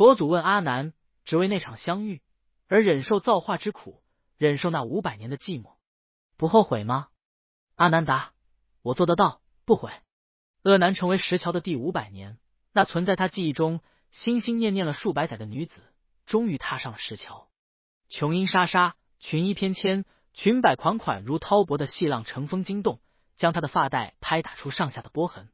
佛祖问阿难，只为那场相遇而忍受造化之苦，忍受那五百年的寂寞，不后悔吗？阿难答：我做得到，不悔。阿难成为石桥的第五百年，那存在他记忆中心心念念了数百载的女子，终于踏上了石桥。琼英沙沙，裙衣翩跹，裙摆款款如滔薄的细浪乘风惊动，将她的发带拍打出上下的波痕。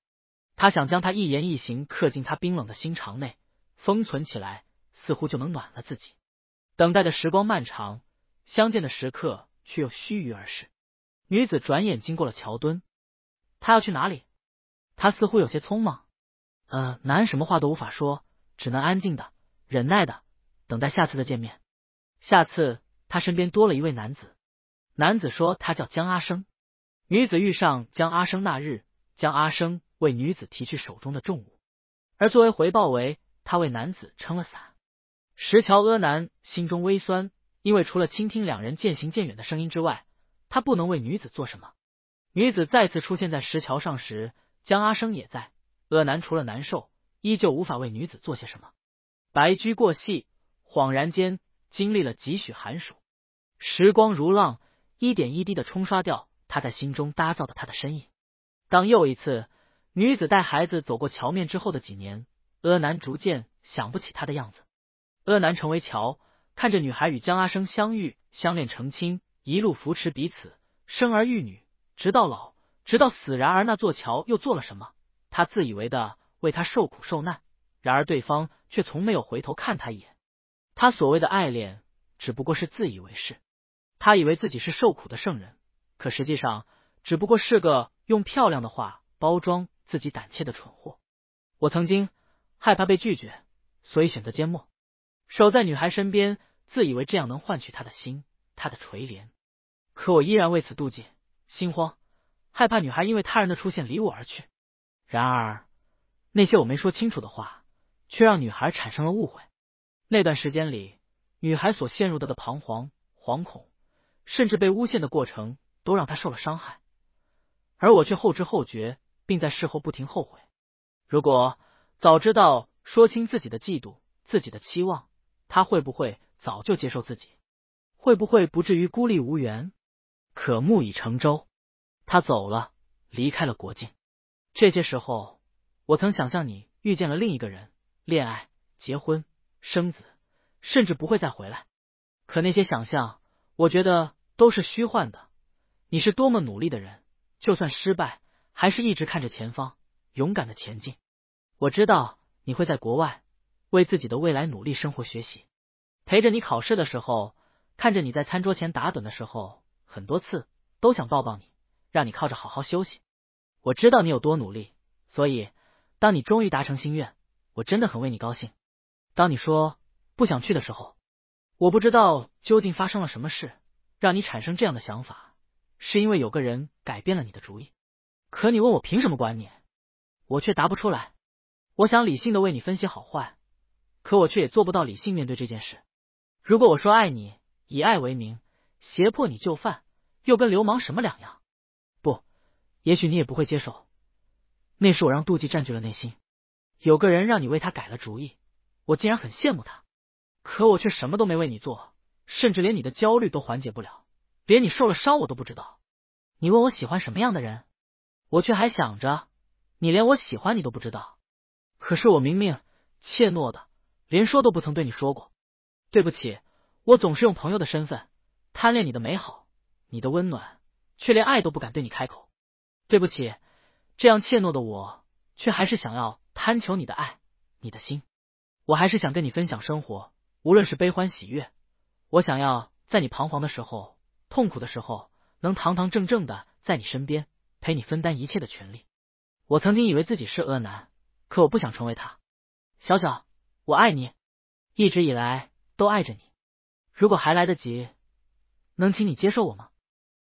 他想将她一言一行刻进他冰冷的心肠内，封存起来，似乎就能暖了自己。等待的时光漫长，相见的时刻却又须臾而逝。女子转眼经过了桥墩，她要去哪里？她似乎有些匆忙。呃，男什么话都无法说，只能安静的、忍耐的等待下次的见面。下次，他身边多了一位男子。男子说他叫江阿生。女子遇上江阿生那日，江阿生为女子提去手中的重物，而作为回报为他为男子撑了伞。石桥阿南心中微酸，因为除了倾听两人渐行渐远的声音之外，他不能为女子做什么。女子再次出现在石桥上时，江阿生也在。阿南除了难受，依旧无法为女子做些什么。白驹过隙，恍然间经历了几许寒暑，时光如浪，一点一滴的冲刷掉他在心中打造的他的身影。当又一次女子带孩子走过桥面之后的几年，阿难逐渐想不起他的样子。阿难成为桥，看着女孩与江阿生相遇、相恋成亲，一路扶持彼此，生儿育女，直到老，直到死。然而那座桥又做了什么？他自以为的为他受苦受难，然而对方却从没有回头看他一眼。他所谓的爱恋，只不过是自以为是。他以为自己是受苦的圣人，可实际上只不过是个用漂亮的话包装自己胆怯的蠢货。我曾经害怕被拒绝，所以选择缄默，守在女孩身边，自以为这样能换取她的心，她的垂怜。可我依然为此妒忌、心慌，害怕女孩因为他人的出现离我而去。然而，那些我没说清楚的话，却让女孩产生了误会。那段时间里，女孩所陷入的的彷徨、惶恐，甚至被诬陷的过程，都让她受了伤害，而我却后知后觉，并在事后不停后悔。如果早知道说清自己的嫉妒、自己的期望，他会不会早就接受自己？会不会不至于孤立无援？可木已成舟，他走了，离开了国境。这些时候，我曾想象你遇见了另一个人，恋爱、结婚、生子，甚至不会再回来。可那些想象，我觉得都是虚幻的。你是多么努力的人，就算失败，还是一直看着前方，勇敢的前进。我知道你会在国外为自己的未来努力生活学习，陪着你考试的时候，看着你在餐桌前打盹的时候，很多次都想抱抱你，让你靠着好好休息。我知道你有多努力，所以当你终于达成心愿，我真的很为你高兴。当你说不想去的时候，我不知道究竟发生了什么事，让你产生这样的想法，是因为有个人改变了你的主意。可你问我凭什么管你，我却答不出来。我想理性的为你分析好坏，可我却也做不到理性面对这件事。如果我说爱你，以爱为名，胁迫你就范，又跟流氓什么两样？不也许你也不会接受，那时我让妒忌占据了内心。有个人让你为他改了主意，我竟然很羡慕他，可我却什么都没为你做，甚至连你的焦虑都缓解不了，连你受了伤我都不知道。你问我喜欢什么样的人，我却还想着你连我喜欢你都不知道。可是我明明怯懦的，连说都不曾对你说过。对不起，我总是用朋友的身份贪恋你的美好，你的温暖，却连爱都不敢对你开口。对不起，这样怯懦的我，却还是想要贪求你的爱，你的心。我还是想跟你分享生活，无论是悲欢喜悦。我想要在你彷徨的时候、痛苦的时候，能堂堂正正的在你身边，陪你分担一切的权利。我曾经以为自己是恶男，可我不想成为他。小小，我爱你，一直以来都爱着你。如果还来得及，能请你接受我吗？